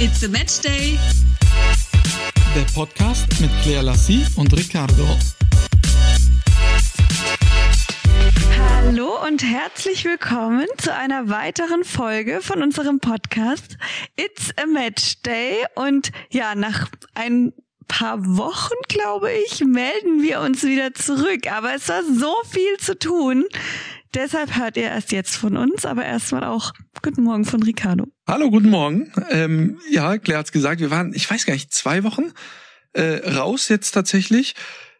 It's a Match Day. Der Podcast mit Claire Lassie und Ricardo. Hallo und herzlich willkommen zu einer weiteren Folge von unserem Podcast It's a Match Day. Und ja, nach ein paar Wochen, glaube ich, melden wir uns wieder zurück. Aber es war so viel zu tun. Deshalb hört ihr erst jetzt von uns, aber erstmal auch Guten Morgen von Ricardo. Hallo, guten Morgen. Ähm, ja, Claire hat's gesagt, wir waren, ich weiß gar nicht, zwei Wochen äh, raus jetzt tatsächlich.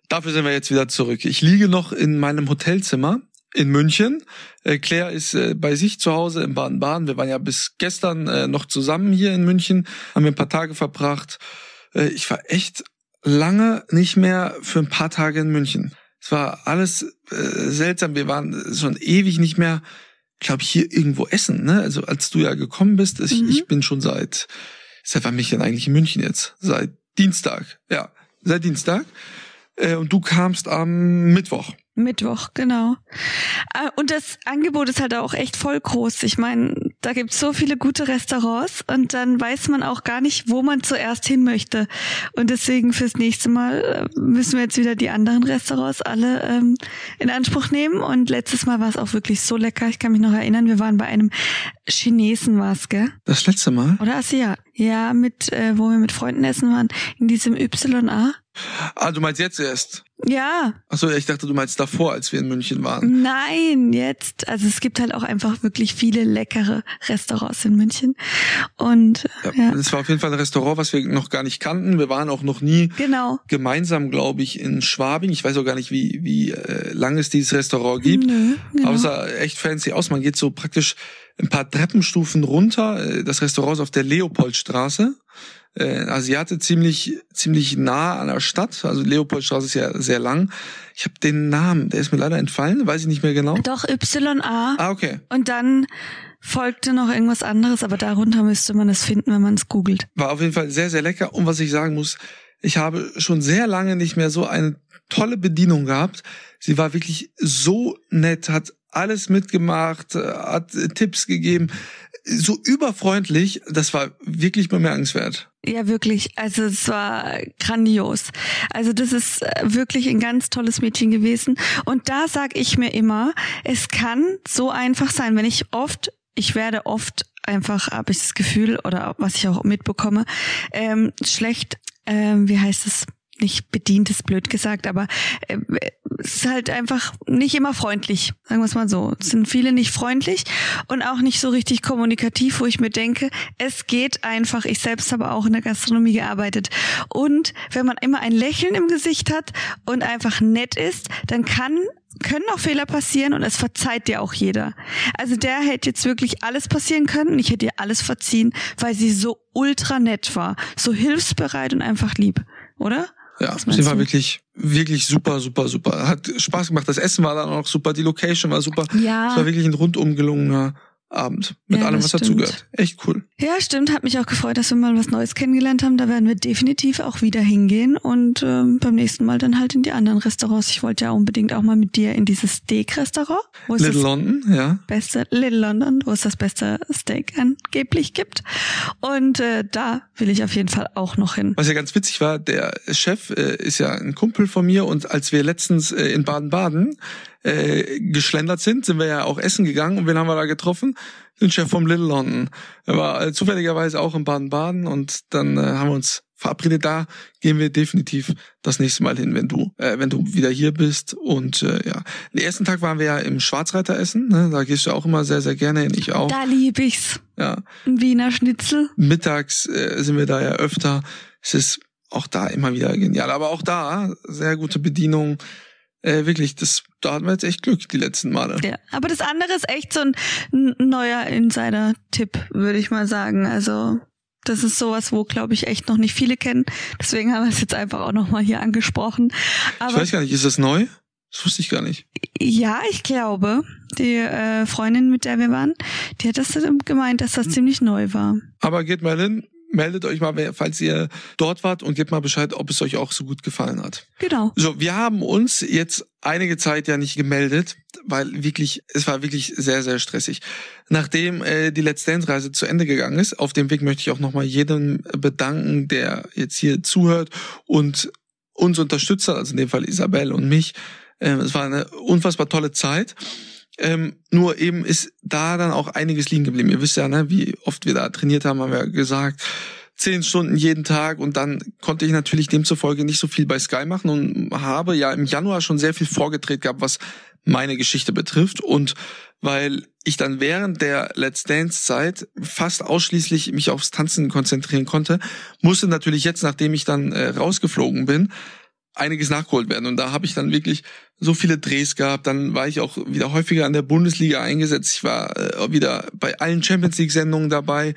Dafür sind wir jetzt wieder zurück. Ich liege noch in meinem Hotelzimmer in München. Äh, Claire ist äh, bei sich zu Hause in Baden-Baden. Wir waren ja bis gestern äh, noch zusammen hier in München, haben wir ein paar Tage verbracht. Äh, ich war echt lange nicht mehr für ein paar Tage in München. Es war alles äh, seltsam. Wir waren schon ewig nicht mehr, glaube ich, hier irgendwo essen. Ne? Also als du ja gekommen bist, ich, Mhm. ich bin schon seit, seit wann bin ich denn eigentlich in München jetzt? Seit Dienstag. Ja, seit Dienstag. Äh, und du kamst am Mittwoch. Mittwoch, genau. Äh, Und das Angebot ist halt auch echt voll groß. Ich meine, da gibt's so viele gute Restaurants und dann weiß man auch gar nicht, wo man zuerst hin möchte. Und deswegen fürs nächste Mal äh, müssen wir jetzt wieder die anderen Restaurants alle ähm, in Anspruch nehmen. Und letztes Mal war es auch wirklich so lecker. Ich kann mich noch erinnern, wir waren bei einem Chinesen war's, gell? Das letzte Mal. Oder Asiat? Ja, mit, äh, wo wir mit Freunden essen waren, in diesem YA. Ah, du meinst jetzt erst. Ja, Achso, ich dachte, du meinst davor, als wir in München waren. Nein, jetzt. Also es gibt halt auch einfach wirklich viele leckere Restaurants in München. Und Ja, ja, Es war auf jeden Fall ein Restaurant, was wir noch gar nicht kannten. Wir waren auch noch nie genau. gemeinsam, glaube ich, in Schwabing. Ich weiß auch gar nicht, wie, wie äh, lange es dieses Restaurant gibt. Nö, genau. Aber es sah echt fancy aus. Man geht so praktisch ein paar Treppenstufen runter. Äh, Das Restaurant ist auf der Leopoldstraße. Äh, Asiate ziemlich ziemlich nah an der Stadt. Also Leopoldstraße ist ja sehr lang. Ich habe den Namen, der ist mir leider entfallen, weiß ich nicht mehr genau. Doch YA. Ah, okay. Und dann folgte noch irgendwas anderes, aber darunter müsste man es finden, wenn man es googelt. War auf jeden Fall sehr, sehr lecker. Und was ich sagen muss, ich habe schon sehr lange nicht mehr so eine tolle Bedienung gehabt. Sie war wirklich so nett, hat alles mitgemacht, äh, hat Tipps gegeben, so überfreundlich. Das war wirklich bemerkenswert. Ja, wirklich. Also es war grandios. Also das ist äh, wirklich ein ganz tolles Mädchen gewesen. Und da sag ich mir immer, es kann so einfach sein, wenn ich oft, ich werde oft einfach, habe ich das Gefühl, oder was ich auch mitbekomme, ähm, schlecht, ähm, wie heißt es? Nicht bedient ist blöd gesagt, aber äh, es ist halt einfach nicht immer freundlich, sagen wir es mal so. Es sind viele nicht freundlich und auch nicht so richtig kommunikativ, wo ich mir denke, es geht einfach. Ich selbst habe auch in der Gastronomie gearbeitet. Und wenn man immer ein Lächeln im Gesicht hat und einfach nett ist, dann kann können auch Fehler passieren und es verzeiht dir auch jeder. Also der hätte jetzt wirklich alles passieren können und ich hätte ihr alles verziehen, weil sie so ultra nett war, so hilfsbereit und einfach lieb, oder? Ja, meinst sie war du? wirklich, wirklich super, super, super. Hat Spaß gemacht. Das Essen war dann auch super, die Location war super. Ja. Es war wirklich ein rundum gelungener Abend. Mit Ja, allem, was dazugehört. Echt cool. Ja, stimmt. Hat mich auch gefreut, dass wir mal was Neues kennengelernt haben. Da werden wir definitiv auch wieder hingehen und ähm, beim nächsten Mal dann halt in die anderen Restaurants. Ich wollte ja unbedingt auch mal mit dir in dieses Steak-Restaurant, Little das London, ja. beste Little London, wo es das beste Steak angeblich gibt. Und äh, da will ich auf jeden Fall auch noch hin. Was ja ganz witzig war, der Chef äh, ist ja ein Kumpel von mir und als wir letztens äh, in Baden-Baden äh, geschlendert sind, sind wir ja auch essen gegangen und wen haben wir da getroffen? Den Chef vom Little London. Er war äh, zufälligerweise auch in Baden-Baden und dann äh, haben wir uns verabredet. Da gehen wir definitiv das nächste Mal hin, wenn du, äh, wenn du wieder hier bist. Und äh, ja, den ersten Tag waren wir ja im Schwarzreiter essen. Ne? Da gehst du auch immer sehr, sehr gerne hin. Ich auch. Da lieb ich's. Ja. Ein Wiener Schnitzel. Mittags äh, sind wir da ja öfter. Es ist auch da immer wieder genial. Aber auch da sehr gute Bedienung. Äh, wirklich, das, da hatten wir jetzt echt Glück die letzten Male. Ja, aber das andere ist echt so ein, neuer Insider-Tipp, würde ich mal sagen. Also das ist sowas, wo glaube ich echt noch nicht viele kennen. Deswegen haben wir es jetzt einfach auch noch mal hier angesprochen. Ich Aber weiß gar nicht, ist das neu? Das wusste ich gar nicht. ja, ich glaube, die äh, Freundin, mit der wir waren, die hat das gemeint, dass das ziemlich neu war. Aber geht mal hin, meldet euch mal, falls ihr dort wart und gebt mal Bescheid, ob es euch auch so gut gefallen hat. Genau. So, wir haben uns jetzt einige Zeit ja nicht gemeldet, weil wirklich, es war wirklich sehr, sehr stressig. Nachdem äh, die Let's Dance Reise zu Ende gegangen ist, auf dem Weg möchte ich auch nochmal jedem bedanken, der jetzt hier zuhört und uns unterstützt hat, also in dem Fall Isabel und mich. Ähm, es war eine unfassbar tolle Zeit. Ähm, nur eben ist da dann auch einiges liegen geblieben. Ihr wisst ja, ne, wie oft wir da trainiert haben, haben wir gesagt, zehn Stunden jeden Tag und dann konnte ich natürlich demzufolge nicht so viel bei Sky machen und habe ja im Januar schon sehr viel vorgedreht gehabt, was meine Geschichte betrifft und weil ich dann während der Let's Dance Zeit fast ausschließlich mich aufs Tanzen konzentrieren konnte, musste natürlich jetzt, nachdem ich dann äh, rausgeflogen bin, einiges nachgeholt werden. Und da habe ich dann wirklich so viele Drehs gehabt. Dann war ich auch wieder häufiger an der Bundesliga eingesetzt. Ich war äh, wieder bei allen Champions League Sendungen dabei,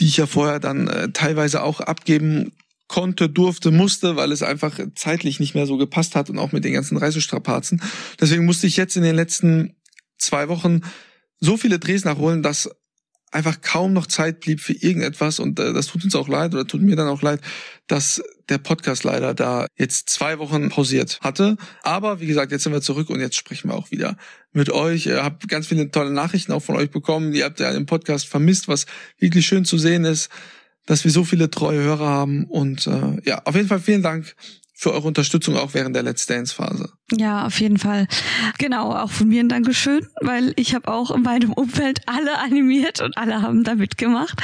die ich ja vorher dann äh, teilweise auch abgeben konnte, durfte, musste, weil es einfach zeitlich nicht mehr so gepasst hat und auch mit den ganzen Reisestrapazen. Deswegen musste ich jetzt in den letzten zwei Wochen so viele Drehs nachholen, dass einfach kaum noch Zeit blieb für irgendetwas und äh, das tut uns auch leid oder tut mir dann auch leid, dass der Podcast leider da jetzt zwei Wochen pausiert hatte. Aber wie gesagt, jetzt sind wir zurück und jetzt sprechen wir auch wieder mit euch. Ihr habt ganz viele tolle Nachrichten auch von euch bekommen. Ihr habt ja im Podcast vermisst, was wirklich schön zu sehen ist, dass wir so viele treue Hörer haben. Und äh, ja, auf jeden Fall vielen Dank für eure Unterstützung auch während der Let's Dance Phase. Ja, auf jeden Fall. Genau, auch von mir ein Dankeschön, weil ich habe auch in meinem Umfeld alle animiert und alle haben da mitgemacht.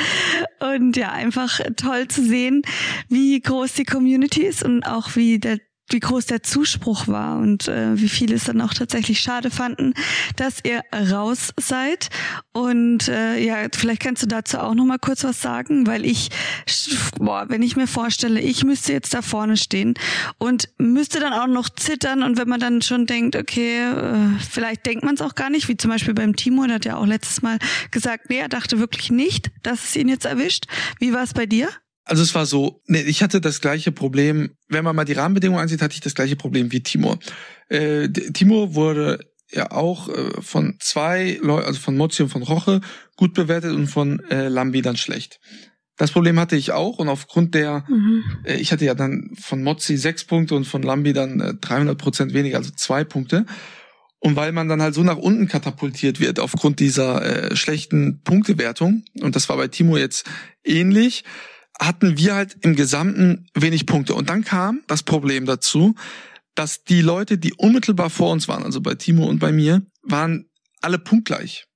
Und ja, einfach toll zu sehen, wie groß die Community ist und auch wie der wie groß der Zuspruch war und äh, wie viele es dann auch tatsächlich schade fanden, dass ihr raus seid. Und äh, ja, vielleicht kannst du dazu auch noch mal kurz was sagen, weil ich, boah, wenn ich mir vorstelle, ich müsste jetzt da vorne stehen und müsste dann auch noch zittern und wenn man dann schon denkt, okay, äh, vielleicht denkt man es auch gar nicht, wie zum Beispiel beim Timo, der hat ja auch letztes Mal gesagt, nee, er dachte wirklich nicht, dass es ihn jetzt erwischt. Wie war es bei dir? Also es war so, nee, ich hatte das gleiche Problem, wenn man mal die Rahmenbedingungen ansieht, hatte ich das gleiche Problem wie Timur. Äh, Timur wurde ja auch äh, von zwei Leuten, also von Mozzi und von Roche gut bewertet und von äh, Lambi dann schlecht. Das Problem hatte ich auch und aufgrund der, mhm. äh, ich hatte ja dann von Mozzi sechs Punkte und von Lambi dann äh, 300 Prozent weniger, also zwei Punkte. Und weil man dann halt so nach unten katapultiert wird aufgrund dieser äh, schlechten Punktewertung, und das war bei Timo jetzt ähnlich, hatten wir halt im Gesamten wenig Punkte. Und dann kam das Problem dazu, dass die Leute, die unmittelbar vor uns waren, also bei Timo und bei mir, waren alle punktgleich.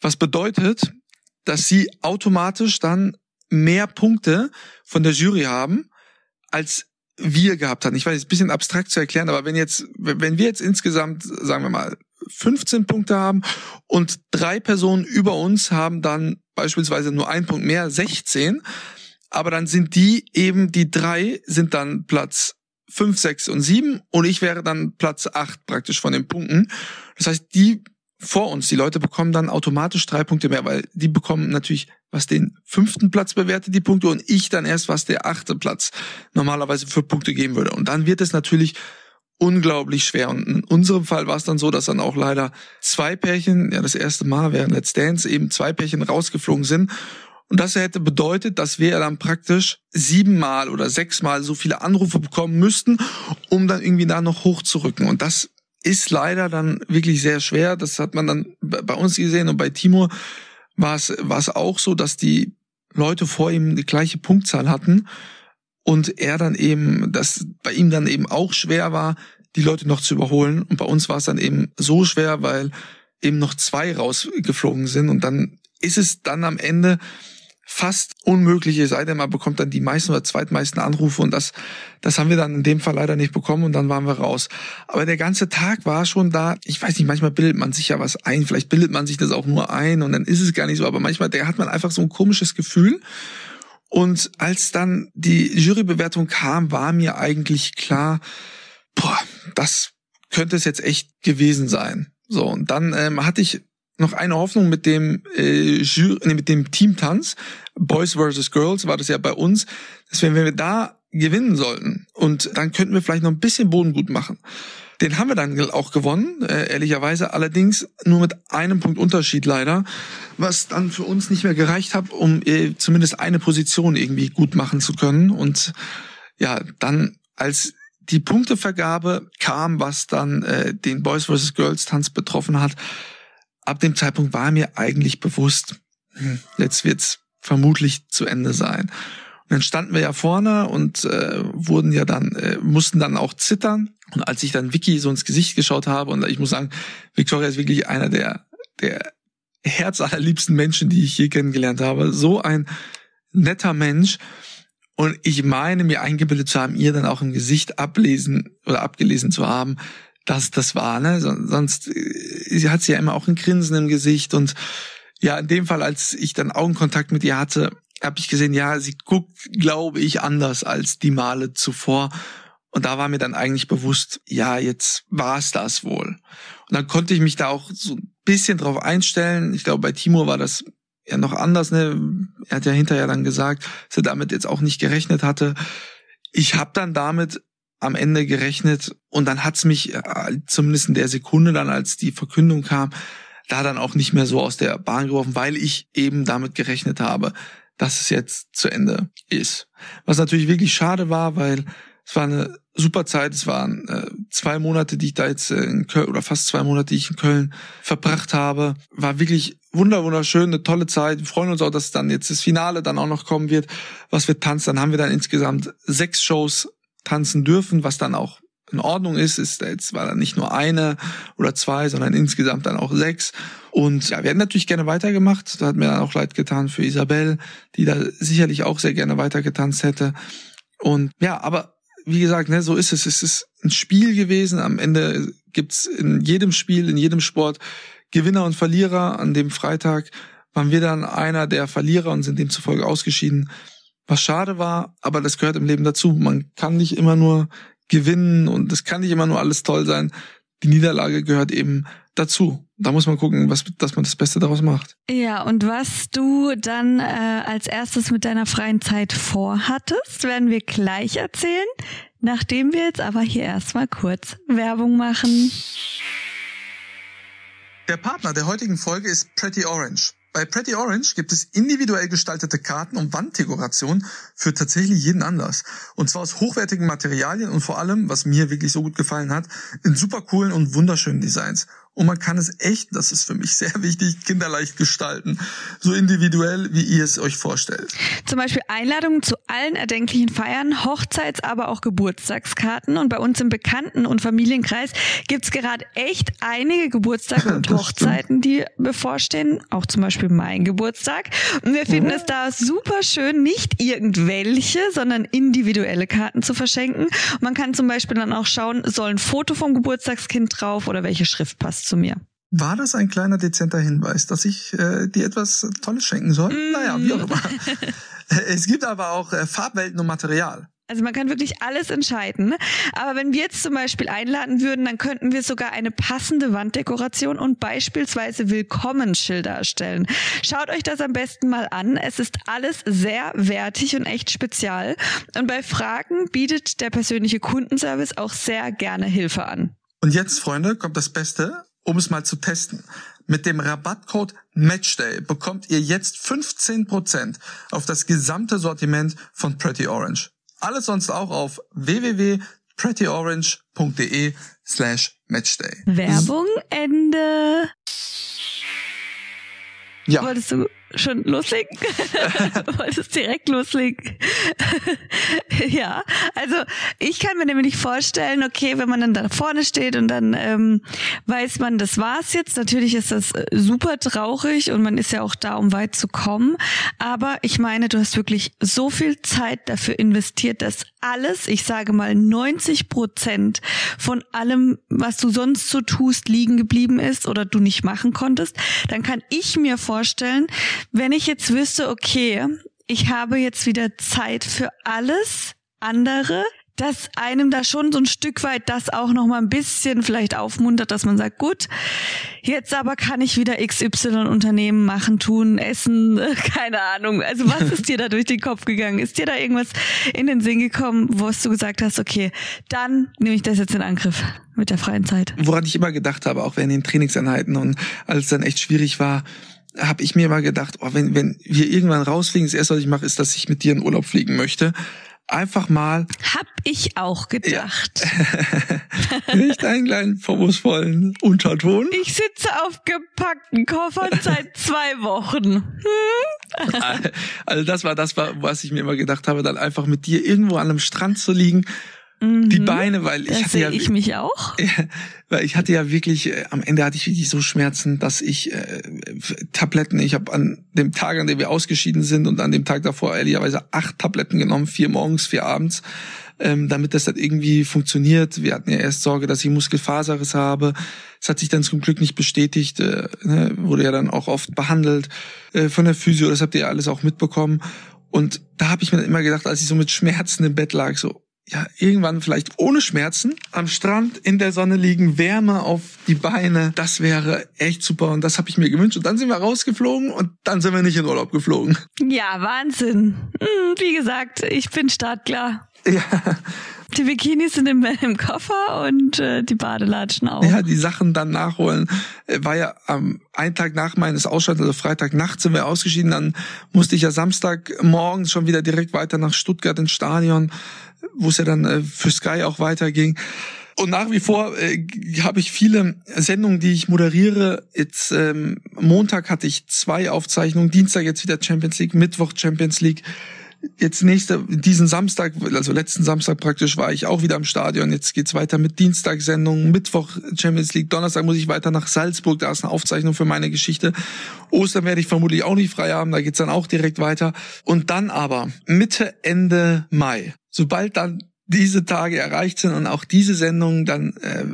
Was bedeutet, dass sie automatisch dann mehr Punkte von der Jury haben, als wir gehabt hatten. Ich weiß, ist ein bisschen abstrakt zu erklären, aber wenn jetzt, wenn wir jetzt insgesamt, sagen wir mal, 15 Punkte haben und drei Personen über uns haben dann beispielsweise nur ein Punkt mehr, 16, aber dann sind die eben, die drei sind dann Platz fünf, sechs und sieben und ich wäre dann Platz acht praktisch von den Punkten. Das heißt, die vor uns, die Leute bekommen dann automatisch drei Punkte mehr, weil die bekommen natürlich, was den fünften Platz bewertet, die Punkte und ich dann erst, was der achte Platz normalerweise für Punkte geben würde. Und dann wird es natürlich unglaublich schwer. Und in unserem Fall war es dann so, dass dann auch leider zwei Pärchen, ja das erste Mal während Let's Dance eben zwei Pärchen rausgeflogen sind und das hätte bedeutet, dass wir dann praktisch siebenmal oder sechsmal so viele Anrufe bekommen müssten, um dann irgendwie da noch hochzurücken. Und das ist leider dann wirklich sehr schwer. Das hat man dann bei uns gesehen und bei Timur war es, war es auch so, dass die Leute vor ihm die gleiche Punktzahl hatten und er dann eben, dass bei ihm dann eben auch schwer war, die Leute noch zu überholen. Und bei uns war es dann eben so schwer, weil eben noch zwei rausgeflogen sind und dann ist es dann am Ende fast unmöglich, es sei denn, man bekommt dann die meisten oder zweitmeisten Anrufe und das, das haben wir dann in dem Fall leider nicht bekommen und dann waren wir raus. Aber der ganze Tag war schon da. Ich weiß nicht, manchmal bildet man sich ja was ein, vielleicht bildet man sich das auch nur ein und dann ist es gar nicht so, aber manchmal der hat man einfach so ein komisches Gefühl. Und als dann die Jurybewertung kam, war mir eigentlich klar, boah, das könnte es jetzt echt gewesen sein. So, und dann ähm, hatte ich noch eine Hoffnung mit dem äh, Jury, nee, mit dem Teamtanz Boys vs Girls war das ja bei uns, dass wenn wir da gewinnen sollten und dann könnten wir vielleicht noch ein bisschen Boden gut machen. Den haben wir dann auch gewonnen, äh, ehrlicherweise. Allerdings nur mit einem Punkt Unterschied leider, was dann für uns nicht mehr gereicht hat, um äh, zumindest eine Position irgendwie gut machen zu können. Und ja, dann als die Punktevergabe kam, was dann äh, den Boys vs. Girls Tanz betroffen hat, ab dem Zeitpunkt war mir eigentlich bewusst, hm, jetzt wird's vermutlich zu Ende sein. Und dann standen wir ja vorne und äh, wurden ja dann, äh, mussten dann auch zittern. Und als ich dann Vicky so ins Gesicht geschaut habe, und ich muss sagen, Victoria ist wirklich einer der, der herzallerliebsten Menschen, die ich je kennengelernt habe. So ein netter Mensch. Und ich meine, mir eingebildet zu haben, ihr dann auch im Gesicht ablesen oder abgelesen zu haben, dass das war, ne? Sonst äh, hat sie ja immer auch ein Grinsen im Gesicht und ja, in dem Fall, als ich dann Augenkontakt mit ihr hatte, habe ich gesehen, ja, sie guckt, glaube ich, anders als die Male zuvor. Und da war mir dann eigentlich bewusst, ja, jetzt war es das wohl. Und dann konnte ich mich da auch so ein bisschen drauf einstellen. Ich glaube, bei Timo war das ja noch anders. Ne? Er hat ja hinterher dann gesagt, dass er damit jetzt auch nicht gerechnet hatte. Ich habe dann damit am Ende gerechnet und dann hat's mich äh, zumindest in der Sekunde dann, als die Verkündung kam, da dann auch nicht mehr so aus der Bahn geworfen, weil ich eben damit gerechnet habe, dass es jetzt zu Ende ist. Was natürlich wirklich schade war, weil es war eine super Zeit. Es waren äh, zwei Monate, die ich da jetzt äh, in Köln oder fast zwei Monate, die ich in Köln verbracht habe. War wirklich wunder wunderschön, eine tolle Zeit. Wir freuen uns auch, dass dann jetzt das Finale dann auch noch kommen wird, was wir tanzen. Dann haben wir dann insgesamt sechs Shows tanzen dürfen, was dann auch in Ordnung ist. Ist jetzt war dann nicht nur eine oder zwei, sondern insgesamt dann auch sechs. Und ja, wir hätten natürlich gerne weitergemacht. Da hat mir dann auch leid getan für Isabel, die da sicherlich auch sehr gerne weitergetanzt hätte. Und ja, aber wie gesagt, ne, so ist es. Es ist ein Spiel gewesen. Am Ende gibt's in jedem Spiel, in jedem Sport Gewinner und Verlierer. An dem Freitag waren wir dann einer der Verlierer und sind demzufolge ausgeschieden. Was schade war, aber das gehört im Leben dazu. Man kann nicht immer nur gewinnen und es kann nicht immer nur alles toll sein. Die Niederlage gehört eben dazu. Da muss man gucken, was, dass man das Beste daraus macht. Ja, und was du dann äh, als erstes mit deiner freien Zeit vorhattest, werden wir gleich erzählen, nachdem wir jetzt aber hier erstmal kurz Werbung machen. Der Partner der heutigen Folge ist Pretty Orange. Bei Pretty Orange gibt es individuell gestaltete Karten und Wanddekorationen für tatsächlich jeden Anlass. Und zwar aus hochwertigen Materialien und vor allem, was mir wirklich so gut gefallen hat, in super coolen und wunderschönen Designs und man kann es echt, das ist für mich sehr wichtig, kinderleicht gestalten. So individuell, wie ihr es euch vorstellt. Zum Beispiel Einladungen zu allen erdenklichen Feiern, Hochzeits-, aber auch Geburtstagskarten. Und bei uns im Bekannten- und Familienkreis gibt's gerade echt einige Geburtstage und Hochzeiten, die bevorstehen. Auch zum Beispiel mein Geburtstag. Und wir finden mhm. es da super schön, nicht irgendwelche, sondern individuelle Karten zu verschenken. Und man kann zum Beispiel dann auch schauen, soll ein Foto vom Geburtstagskind drauf oder welche Schrift passt zu mir. War das ein kleiner dezenter Hinweis, dass ich äh, dir etwas Tolles schenken soll? Mm. Naja, wie auch immer. es gibt aber auch äh, Farbwelten und Material. Also man kann wirklich alles entscheiden. Aber wenn wir jetzt zum Beispiel einladen würden, dann könnten wir sogar eine passende Wanddekoration und beispielsweise Willkommensschilder erstellen. Schaut euch das am besten mal an. Es ist alles sehr wertig und echt spezial. Und bei Fragen bietet der persönliche Kundenservice auch sehr gerne Hilfe an. Und jetzt, Freunde, kommt das Beste, um es mal zu testen. Mit dem Rabattcode Matchday bekommt ihr jetzt 15% auf das gesamte Sortiment von Pretty Orange. Alles sonst auch auf www.prettyorange.de slash Matchday. Werbung Ende. Ja. Wolltest du schon loslegen? Wolltest direkt loslegen? ja, also ich kann mir nämlich vorstellen, okay, wenn man dann da vorne steht und dann ähm, weiß man, das war's jetzt. Natürlich ist das äh, super traurig und man ist ja auch da, um weit zu kommen. Aber ich meine, du hast wirklich so viel Zeit dafür investiert, dass alles, ich sage mal 90 Prozent von allem, was du sonst so tust, liegen geblieben ist oder du nicht machen konntest. Dann kann ich mir vorstellen, wenn ich jetzt wüsste, okay, ich habe jetzt wieder Zeit für alles andere, dass einem da schon so ein Stück weit das auch noch mal ein bisschen vielleicht aufmuntert, dass man sagt, gut, jetzt aber kann ich wieder XY Unternehmen machen, tun, essen, keine Ahnung. Also was ist dir da durch den Kopf gegangen? Ist dir da irgendwas in den Sinn gekommen, wo du gesagt hast, okay, dann nehme ich das jetzt in Angriff mit der freien Zeit? Woran ich immer gedacht habe, auch während den Trainingseinheiten und als es dann echt schwierig war, habe ich mir immer gedacht, oh, wenn, wenn wir irgendwann rausfliegen, das erste, was ich mache, ist, dass ich mit dir in Urlaub fliegen möchte. Einfach mal. Hab ich auch gedacht. Ja. Nicht einen kleinen vorwurfsvollen Unterton. Ich sitze auf gepackten Koffern seit zwei Wochen. Hm? Also das war das, was ich mir immer gedacht habe, dann einfach mit dir irgendwo an einem Strand zu liegen Mhm. Die Beine, weil ich das hatte ja ich mich auch. weil ich hatte ja wirklich äh, am Ende hatte ich wirklich so Schmerzen, dass ich äh, Tabletten, ich habe an dem Tag, an dem wir ausgeschieden sind und an dem Tag davor ehrlicherweise acht Tabletten genommen, vier morgens, vier abends, ähm, damit das dann irgendwie funktioniert. Wir hatten ja erst Sorge, dass ich Muskelfaserriss habe. Es hat sich dann zum Glück nicht bestätigt, äh, ne, wurde ja dann auch oft behandelt äh, von der Physio, das habt ihr ja alles auch mitbekommen. Und da habe ich mir dann immer gedacht, als ich so mit Schmerzen im Bett lag, so, ja, irgendwann vielleicht ohne Schmerzen am Strand in der Sonne liegen, Wärme auf die Beine, das wäre echt super und das habe ich mir gewünscht. Und dann sind wir rausgeflogen und dann sind wir nicht in Urlaub geflogen. Ja, Wahnsinn. Hm, wie gesagt, ich bin startklar. Ja. Die Bikinis sind im, im Koffer und äh, die Badelatschen auch. Ja, die Sachen dann nachholen. Äh, war ja am einen Tag nach meines Ausschaltens, also Freitag Nacht sind wir ausgeschieden. Dann musste ich ja Samstag morgens schon wieder direkt weiter nach Stuttgart ins Stadion wo es ja dann äh, für Sky auch weiterging. Und nach wie vor äh, habe ich viele Sendungen, die ich moderiere. Jetzt ähm, Montag hatte ich zwei Aufzeichnungen, Dienstag jetzt wieder Champions League, Mittwoch Champions League. Jetzt nächste, diesen Samstag, also letzten Samstag praktisch, war ich auch wieder am Stadion. Jetzt geht's weiter mit Dienstagssendungen, Mittwoch Champions League, Donnerstag muss ich weiter nach Salzburg, da ist eine Aufzeichnung für meine Geschichte. Ostern werde ich vermutlich auch nicht frei haben, da geht's dann auch direkt weiter. Und dann aber Mitte, Ende Mai sobald dann diese Tage erreicht sind und auch diese Sendungen dann äh,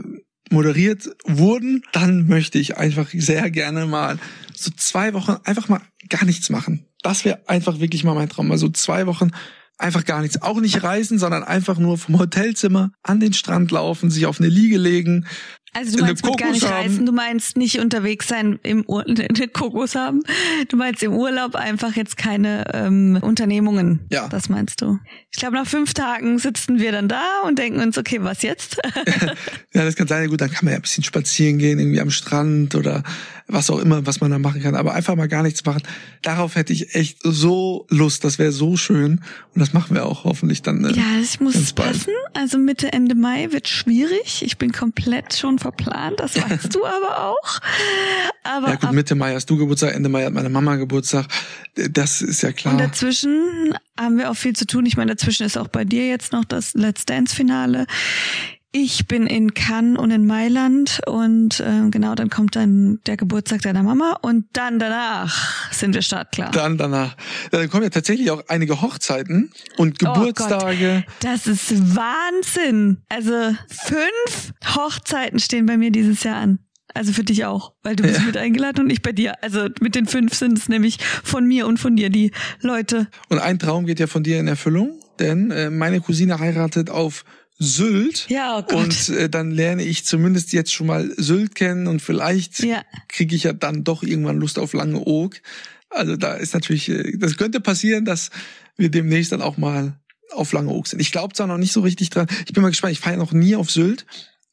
moderiert wurden, dann möchte ich einfach sehr gerne mal so zwei Wochen einfach mal gar nichts machen. Das wäre einfach wirklich mal mein Traum. Mal so zwei Wochen einfach gar nichts. Auch nicht reisen, sondern einfach nur vom Hotelzimmer an den Strand laufen, sich auf eine Liege legen, also du meinst mit gar nicht haben. reisen, du meinst nicht unterwegs sein im Ur Kokos haben. Du meinst im Urlaub einfach jetzt keine ähm, Unternehmungen. Ja. Das meinst du. Ich glaube, nach fünf Tagen sitzen wir dann da und denken uns, okay, was jetzt? ja, das kann sein. Gut, dann kann man ja ein bisschen spazieren gehen, irgendwie am Strand oder was auch immer, was man da machen kann. Aber einfach mal gar nichts machen. Darauf hätte ich echt so Lust. Das wäre so schön. Und das machen wir auch hoffentlich dann. Äh, ja, es muss passen. Also Mitte, Ende Mai wird schwierig. Ich bin komplett schon verplant, das weißt du aber auch. Aber ja gut, Mitte Mai hast du Geburtstag, Ende Mai hat meine Mama Geburtstag. Das ist ja klar. Und dazwischen haben wir auch viel zu tun. Ich meine, dazwischen ist auch bei dir jetzt noch das Let's Dance Finale. Ich bin in Cannes und in Mailand und äh, genau, dann kommt dann der Geburtstag deiner Mama und dann danach sind wir startklar. Dann danach. Dann kommen ja tatsächlich auch einige Hochzeiten und oh Geburtstage. Oh das ist Wahnsinn. Also fünf Hochzeiten stehen bei mir dieses Jahr an. Also für dich auch, weil du bist ja. mit eingeladen und ich bei dir. Also mit den fünf sind es nämlich von mir und von dir die Leute. Und ein Traum geht ja von dir in Erfüllung, denn äh, meine Cousine heiratet auf Sylt. Ja, oh Gott. Und äh, dann lerne ich zumindest jetzt schon mal Sylt kennen und vielleicht ja. kriege ich ja dann doch irgendwann Lust auf lange Oak. Also da ist natürlich, äh, das könnte passieren, dass wir demnächst dann auch mal auf lange Oak sind. Ich glaube zwar noch nicht so richtig dran. Ich bin mal gespannt. Ich fahre ja noch nie auf Sylt.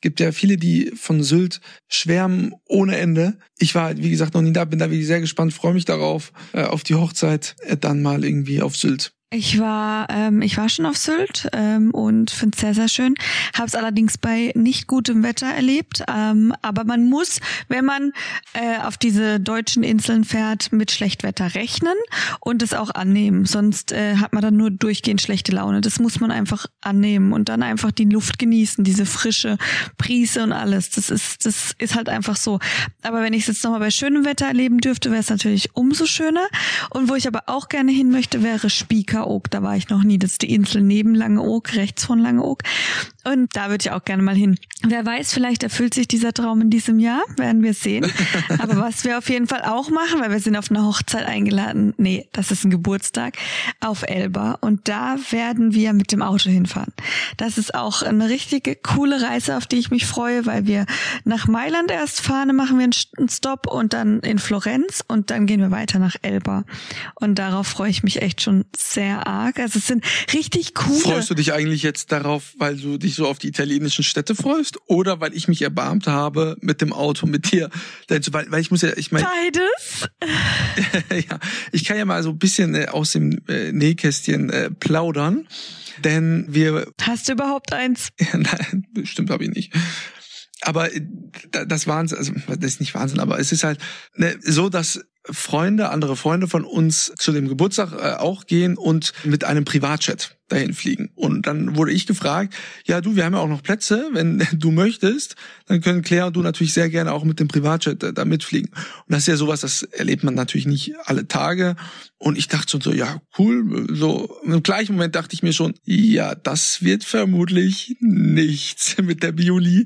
Gibt ja viele, die von Sylt schwärmen ohne Ende. Ich war, wie gesagt, noch nie da, bin da wirklich sehr gespannt, freue mich darauf, äh, auf die Hochzeit, äh, dann mal irgendwie auf Sylt. Ich war, ähm, ich war schon auf Sylt ähm, und finde es sehr, sehr schön. Habe es allerdings bei nicht gutem Wetter erlebt. Ähm, aber man muss, wenn man äh, auf diese deutschen Inseln fährt, mit Schlechtwetter rechnen und es auch annehmen. Sonst äh, hat man dann nur durchgehend schlechte Laune. Das muss man einfach annehmen und dann einfach die Luft genießen, diese frische Prise und alles. Das ist, das ist halt einfach so. Aber wenn ich es jetzt nochmal bei schönem Wetter erleben dürfte, wäre es natürlich umso schöner. Und wo ich aber auch gerne hin möchte, wäre Spieker Hinteroog, da war ich noch nie. Das ist die Insel neben Langeoog, rechts von Langeoog. Und da würde ich auch gerne mal hin. Wer weiß, vielleicht erfüllt sich dieser Traum in diesem Jahr, werden wir sehen. Aber was wir auf jeden Fall auch machen, weil wir sind auf eine Hochzeit eingeladen, nee, das ist ein Geburtstag, auf Elba. Und da werden wir mit dem Auto hinfahren. Das ist auch eine richtige coole Reise, auf die ich mich freue, weil wir nach Mailand erst fahren, dann machen wir einen Stopp und dann in Florenz und dann gehen wir weiter nach Elba. Und darauf freue ich mich echt schon sehr arg. Also es sind richtig coole. Freust du dich eigentlich jetzt darauf, weil du dich so auf die italienischen Städte freust oder weil ich mich erbarmt habe mit dem Auto mit dir? Weil, weil ich muss ja, ich meine. Beides. ja, ich kann ja mal so ein bisschen äh, aus dem äh, Nähkästchen äh, plaudern, denn wir. Hast du überhaupt eins? Ja, nein, bestimmt habe ich nicht aber das Wahnsinn, also das ist nicht Wahnsinn, aber es ist halt ne, so, dass Freunde, andere Freunde von uns zu dem Geburtstag äh, auch gehen und mit einem Privatchat dahin fliegen. Und dann wurde ich gefragt, ja du, wir haben ja auch noch Plätze, wenn du möchtest, dann können Claire und du natürlich sehr gerne auch mit dem Privatchat äh, da mitfliegen. Und das ist ja sowas, das erlebt man natürlich nicht alle Tage. Und ich dachte schon so, ja cool, so im gleichen Moment dachte ich mir schon, ja, das wird vermutlich nichts mit der Bioli.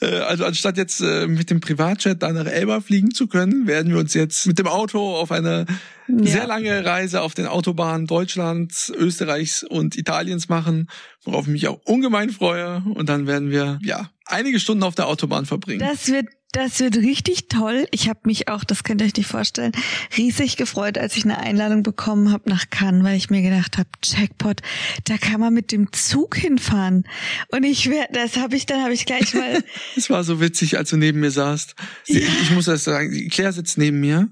Äh, also anstatt jetzt äh, mit dem Privatjet da nach Elba fliegen zu können, werden wir uns jetzt mit dem Auto auf eine ja. sehr lange Reise auf den Autobahnen Deutschlands, Österreichs und Italiens machen, worauf ich mich auch ungemein freue. Und dann werden wir ja einige Stunden auf der Autobahn verbringen. Das wird das wird richtig toll. Ich habe mich auch, das könnt ihr euch nicht vorstellen, riesig gefreut, als ich eine Einladung bekommen habe nach Cannes, weil ich mir gedacht habe, Jackpot, da kann man mit dem Zug hinfahren. Und ich werde, das habe ich, dann habe ich gleich mal. Es war so witzig, als du neben mir saßt. Sie, ja. Ich muss das sagen, Claire sitzt neben mir,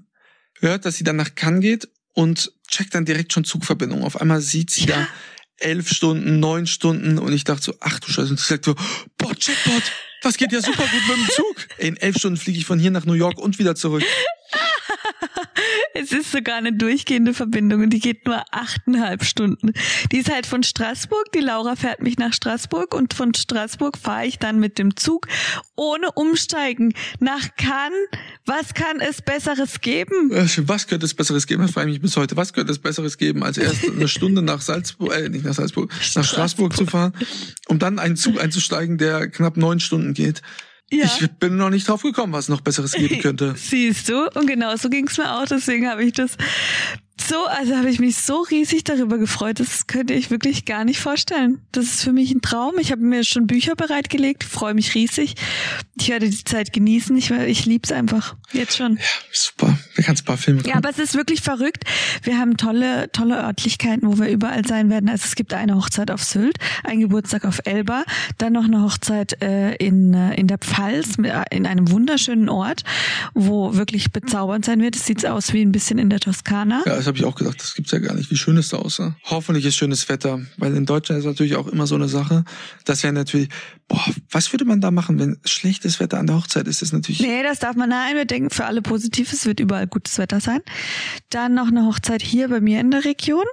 hört, dass sie dann nach Cannes geht und checkt dann direkt schon Zugverbindung. Auf einmal sieht sie ja. da elf Stunden, neun Stunden und ich dachte so, ach du Scheiße, und sie sagt so, boah, Jackpot, das geht ja super gut mit dem Zug. In elf Stunden fliege ich von hier nach New York und wieder zurück. es ist sogar eine durchgehende Verbindung und die geht nur achteinhalb Stunden. Die ist halt von Straßburg. Die Laura fährt mich nach Straßburg und von Straßburg fahre ich dann mit dem Zug ohne Umsteigen nach Cannes. Was kann es Besseres geben? Was könnte es Besseres geben? Das frage ich mich bis heute. Was könnte es Besseres geben, als erst eine Stunde nach Salzburg, äh, nicht nach Salzburg, nach Straßburg zu fahren, um dann einen Zug einzusteigen, der knapp neun Stunden geht? Ja. Ich bin noch nicht drauf gekommen, was noch Besseres geben könnte. Siehst du? Und genau so ging es mir auch. Deswegen habe ich das so, also habe ich mich so riesig darüber gefreut, das könnte ich wirklich gar nicht vorstellen. Das ist für mich ein Traum. Ich habe mir schon Bücher bereitgelegt, freue mich riesig. Ich werde die Zeit genießen. Ich, ich liebe es einfach. Jetzt schon. Ja, super. Wir kannst ein paar Filme Ja, aber es ist wirklich verrückt. Wir haben tolle, tolle Örtlichkeiten, wo wir überall sein werden. Also es gibt eine Hochzeit auf Sylt, ein Geburtstag auf Elba, dann noch eine Hochzeit äh, in, äh, in der Pfalz, äh, in einem wunderschönen Ort, wo wirklich bezaubernd sein wird. Es sieht aus wie ein bisschen in der Toskana. Ja, das habe ich auch gedacht, das gibt's ja gar nicht. Wie schön es da aussah. Hoffentlich ist schönes Wetter, weil in Deutschland ist natürlich auch immer so eine Sache. Das wäre natürlich, boah, was würde man da machen, wenn schlechtes Wetter an der Hochzeit ist? Das natürlich. Nee, das darf man nein, wir denken für alle positiv, es wird überall gutes Wetter sein. Dann noch eine Hochzeit hier bei mir in der Region.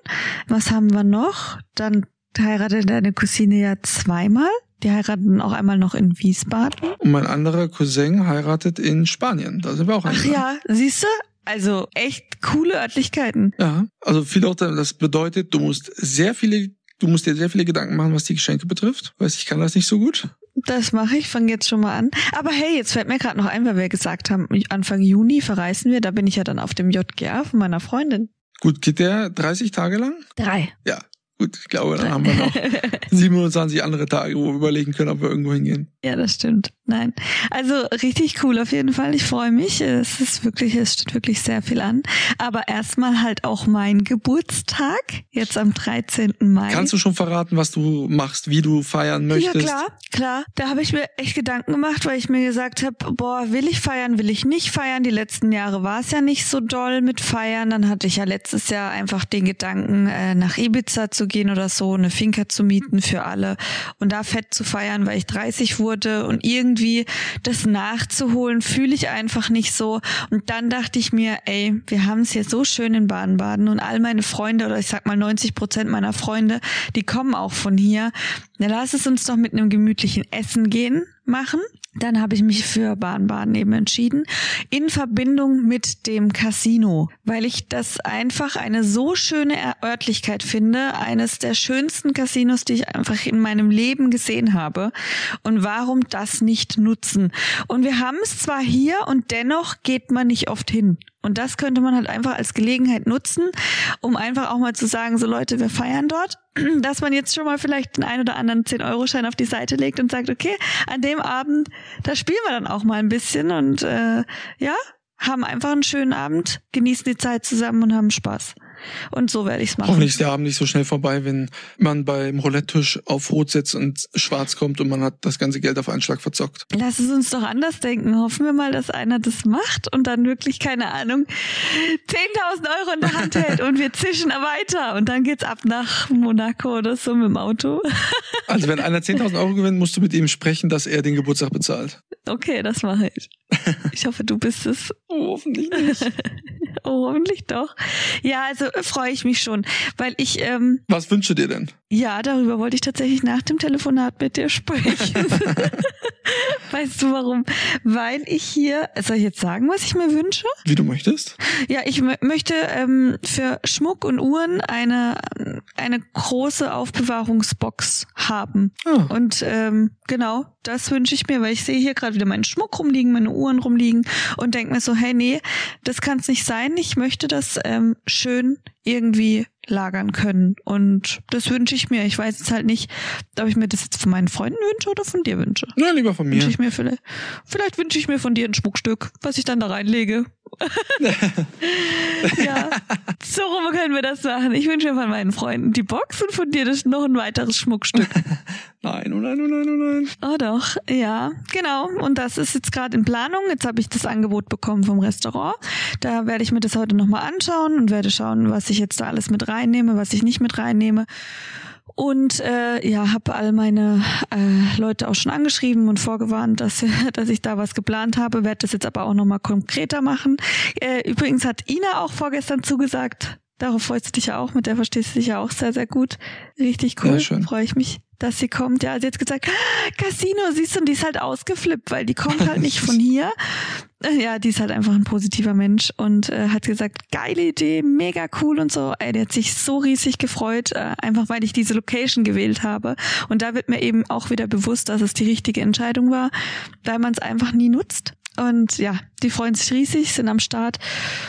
Was haben wir noch? Dann heiratet deine Cousine ja zweimal. Die heiraten auch einmal noch in Wiesbaden. Und mein anderer Cousin heiratet in Spanien. Da sind wir auch Ach ja, siehst du? Also echt coole Örtlichkeiten. Ja, also viele Orte, das bedeutet, du musst sehr viele, du musst dir sehr viele Gedanken machen, was die Geschenke betrifft. Weiß ich kann das nicht so gut. Das mache ich, fange jetzt schon mal an. Aber hey, jetzt fällt mir gerade noch ein, weil wir gesagt haben, Anfang Juni verreisen wir, da bin ich ja dann auf dem JGA von meiner Freundin. Gut, geht der 30 Tage lang? Drei. Ja, Gut, ich glaube, dann haben wir noch 27 andere Tage, wo wir überlegen können, ob wir irgendwo hingehen. Ja, das stimmt. Nein. Also richtig cool auf jeden Fall. Ich freue mich. Es ist wirklich, es steht wirklich sehr viel an. Aber erstmal halt auch mein Geburtstag, jetzt am 13. Mai. Kannst du schon verraten, was du machst, wie du feiern möchtest? Ja, klar, klar. Da habe ich mir echt Gedanken gemacht, weil ich mir gesagt habe, boah, will ich feiern, will ich nicht feiern? Die letzten Jahre war es ja nicht so doll mit Feiern. Dann hatte ich ja letztes Jahr einfach den Gedanken, äh, nach Ibiza zu gehen oder so, eine Finca zu mieten für alle und da fett zu feiern, weil ich 30 wurde und irgendwie das nachzuholen, fühle ich einfach nicht so. Und dann dachte ich mir, ey, wir haben es hier so schön in Baden-Baden und all meine Freunde oder ich sag mal 90 Prozent meiner Freunde, die kommen auch von hier. Na, lass es uns doch mit einem gemütlichen Essen gehen machen dann habe ich mich für Bahnbaden eben entschieden, in Verbindung mit dem Casino, weil ich das einfach eine so schöne Örtlichkeit finde, eines der schönsten Casinos, die ich einfach in meinem Leben gesehen habe. Und warum das nicht nutzen? Und wir haben es zwar hier und dennoch geht man nicht oft hin. Und das könnte man halt einfach als Gelegenheit nutzen, um einfach auch mal zu sagen, so Leute, wir feiern dort, dass man jetzt schon mal vielleicht den ein oder anderen 10-Euro-Schein auf die Seite legt und sagt, okay, an dem Abend, da spielen wir dann auch mal ein bisschen und äh, ja, haben einfach einen schönen Abend, genießen die Zeit zusammen und haben Spaß. Und so werde ich es machen. Hoffentlich ist der Abend nicht so schnell vorbei, wenn man beim Roulette-Tisch auf Rot sitzt und schwarz kommt und man hat das ganze Geld auf einen Schlag verzockt. Lass es uns doch anders denken. Hoffen wir mal, dass einer das macht und dann wirklich, keine Ahnung, 10.000 Euro in der Hand hält und wir zischen weiter und dann geht's ab nach Monaco oder so mit dem Auto. Also wenn einer 10.000 Euro gewinnt, musst du mit ihm sprechen, dass er den Geburtstag bezahlt. Okay, das mache ich. Ich hoffe, du bist es. Oh, hoffentlich nicht. oh, hoffentlich doch. Ja, also äh, freue ich mich schon, weil ich. Ähm, Was wünschst du dir denn? Ja, darüber wollte ich tatsächlich nach dem Telefonat mit dir sprechen. weißt du warum? Weil ich hier, soll ich jetzt sagen, was ich mir wünsche? Wie du möchtest? Ja, ich möchte ähm, für Schmuck und Uhren eine eine große Aufbewahrungsbox haben. Oh. Und ähm, genau, das wünsche ich mir, weil ich sehe hier gerade wieder meinen Schmuck rumliegen, meine Uhren rumliegen und denke mir so, hey, nee, das kann es nicht sein. Ich möchte das ähm, schön irgendwie lagern können. Und das wünsche ich mir. Ich weiß jetzt halt nicht, ob ich mir das jetzt von meinen Freunden wünsche oder von dir wünsche. Ja, lieber von mir. Wünsche ich mir vielleicht, vielleicht wünsche ich mir von dir ein Schmuckstück, was ich dann da reinlege. ja, so rum können wir das machen. Ich wünsche mir von meinen Freunden die Box und von dir das noch ein weiteres Schmuckstück. nein, oh nein, oh nein, oh nein. Oh doch, ja, genau. Und das ist jetzt gerade in Planung. Jetzt habe ich das Angebot bekommen vom Restaurant. Da werde ich mir das heute nochmal anschauen und werde schauen, was ich jetzt da alles mit reinnehme, was ich nicht mit reinnehme. Und äh, ja, habe all meine äh, Leute auch schon angeschrieben und vorgewarnt, dass, dass ich da was geplant habe. Werde das jetzt aber auch nochmal konkreter machen. Äh, übrigens hat Ina auch vorgestern zugesagt. Darauf freust du dich ja auch, mit der verstehst du dich ja auch sehr, sehr gut. Richtig cool. Freue ich mich dass sie kommt. Ja, sie hat gesagt, ah, Casino, siehst du, und die ist halt ausgeflippt, weil die kommt halt nicht von hier. Äh, ja, die ist halt einfach ein positiver Mensch und äh, hat gesagt, geile Idee, mega cool und so. Ey, die hat sich so riesig gefreut, äh, einfach weil ich diese Location gewählt habe. Und da wird mir eben auch wieder bewusst, dass es die richtige Entscheidung war, weil man es einfach nie nutzt. Und ja, die freuen sich riesig, sind am Start.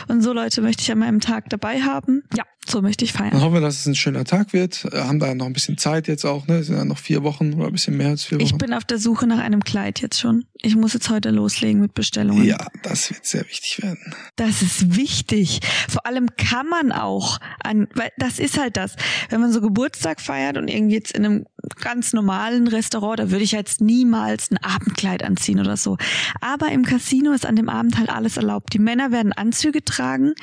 Und so Leute möchte ich an meinem Tag dabei haben. Ja, so möchte ich feiern. Dann hoffen wir, dass es ein schöner Tag wird. Äh, haben da noch ein bisschen Zeit jetzt auch, ne? Sind ja noch vier Wochen oder ein bisschen mehr als vier Wochen. Ich bin auf der Suche nach einem Kleid jetzt schon. Ich muss jetzt heute loslegen mit Bestellungen. Ja, das wird sehr wichtig werden. Das ist wichtig. Vor allem kann man auch an, weil das ist halt das. Wenn man so Geburtstag feiert und irgendwie jetzt in einem ganz normalen Restaurant, da würde ich jetzt niemals ein Abendkleid anziehen oder so. Aber im Casino ist an dem Abend halt alles erlaubt. Die Männer werden Anzüge tragen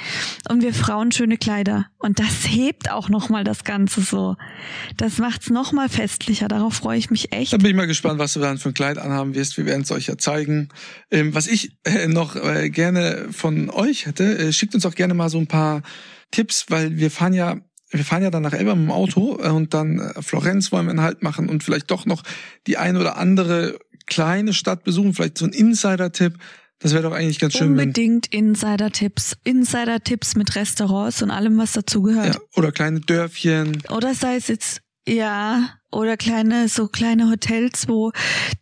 und wir Frauen schöne Kleider. Und das hebt auch nochmal das Ganze so. Das macht's nochmal festlicher. Darauf freue ich mich echt. Da bin ich mal gespannt, was du dann für ein Kleid anhaben wirst. Wir werden es euch ja zeigen. Ähm, was ich äh, noch äh, gerne von euch hätte, äh, schickt uns auch gerne mal so ein paar Tipps, weil wir fahren ja wir fahren ja dann nach Elba mit dem Auto äh, und dann äh, Florenz wollen wir einen Halt machen und vielleicht doch noch die eine oder andere kleine Stadt besuchen, vielleicht so ein Insider-Tipp. Das wäre doch eigentlich ganz schön. Unbedingt Insider-Tipps. Insider-Tipps mit Restaurants und allem, was dazugehört. Ja, oder kleine Dörfchen. Oder sei es jetzt, ja, oder kleine, so kleine Hotels, wo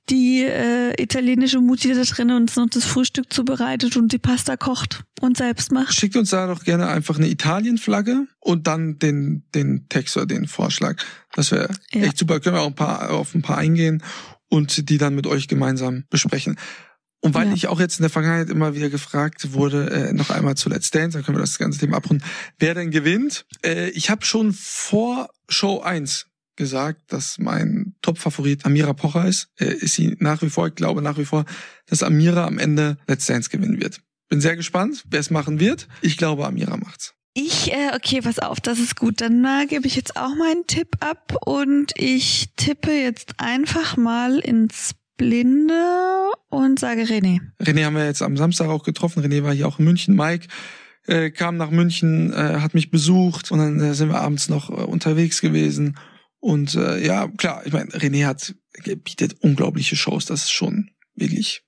die äh, italienische Mutti da drin uns noch das Frühstück zubereitet und die Pasta kocht und selbst macht. Schickt uns da doch gerne einfach eine Italienflagge und dann den, den Text oder den Vorschlag. Das wäre ja. echt super. Können wir auch ein paar, auf ein paar eingehen und die dann mit euch gemeinsam besprechen. Und weil ja. ich auch jetzt in der Vergangenheit immer wieder gefragt wurde, äh, noch einmal zu Let's Dance, dann können wir das ganze Thema abrunden, wer denn gewinnt. Äh, ich habe schon vor Show 1 gesagt, dass mein Top-Favorit Amira Pocher ist. Äh, ist sie nach wie vor, ich glaube nach wie vor, dass Amira am Ende Let's Dance gewinnen wird. Bin sehr gespannt, wer es machen wird. Ich glaube, Amira macht's. Ich, äh, okay, pass auf, das ist gut. Dann äh, gebe ich jetzt auch meinen Tipp ab und ich tippe jetzt einfach mal ins Blinde und sage René. René haben wir jetzt am Samstag auch getroffen. René war hier auch in München. Mike äh, kam nach München, äh, hat mich besucht und dann äh, sind wir abends noch äh, unterwegs gewesen. Und äh, ja, klar, ich meine, René hat bietet unglaubliche Shows, das ist schon wirklich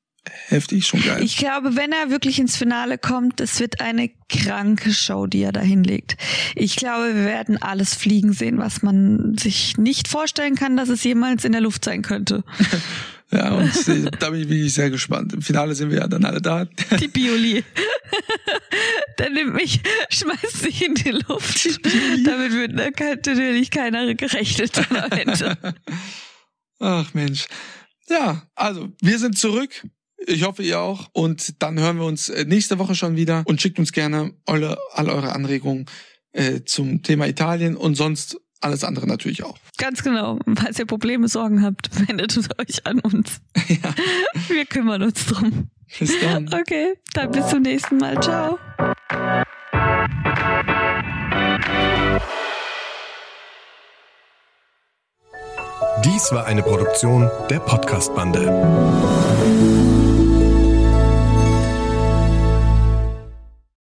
heftig, schon geil. Ich glaube, wenn er wirklich ins Finale kommt, es wird eine kranke Show, die er da hinlegt. Ich glaube, wir werden alles fliegen sehen, was man sich nicht vorstellen kann, dass es jemals in der Luft sein könnte. ja, und äh, da bin ich wirklich sehr gespannt. Im Finale sind wir ja dann alle da. Die Bioli. Dann nimmt mich, schmeißt sich in die Luft. Die Damit wird natürlich keiner gerechnet am Ende. Ach Mensch. Ja, also wir sind zurück. Ich hoffe, ihr auch. Und dann hören wir uns äh, nächste Woche schon wieder und schickt uns gerne alle, alle eure Anregungen äh, zum Thema Italien und sonst alles andere natürlich auch. Ganz genau. Falls ihr Probleme, Sorgen habt, wendet euch an uns. Ja. Wir kümmern uns drum. Bis dann. Okay, dann bis zum nächsten Mal. Ciao. Dies war eine Produktion der Podcast-Bande.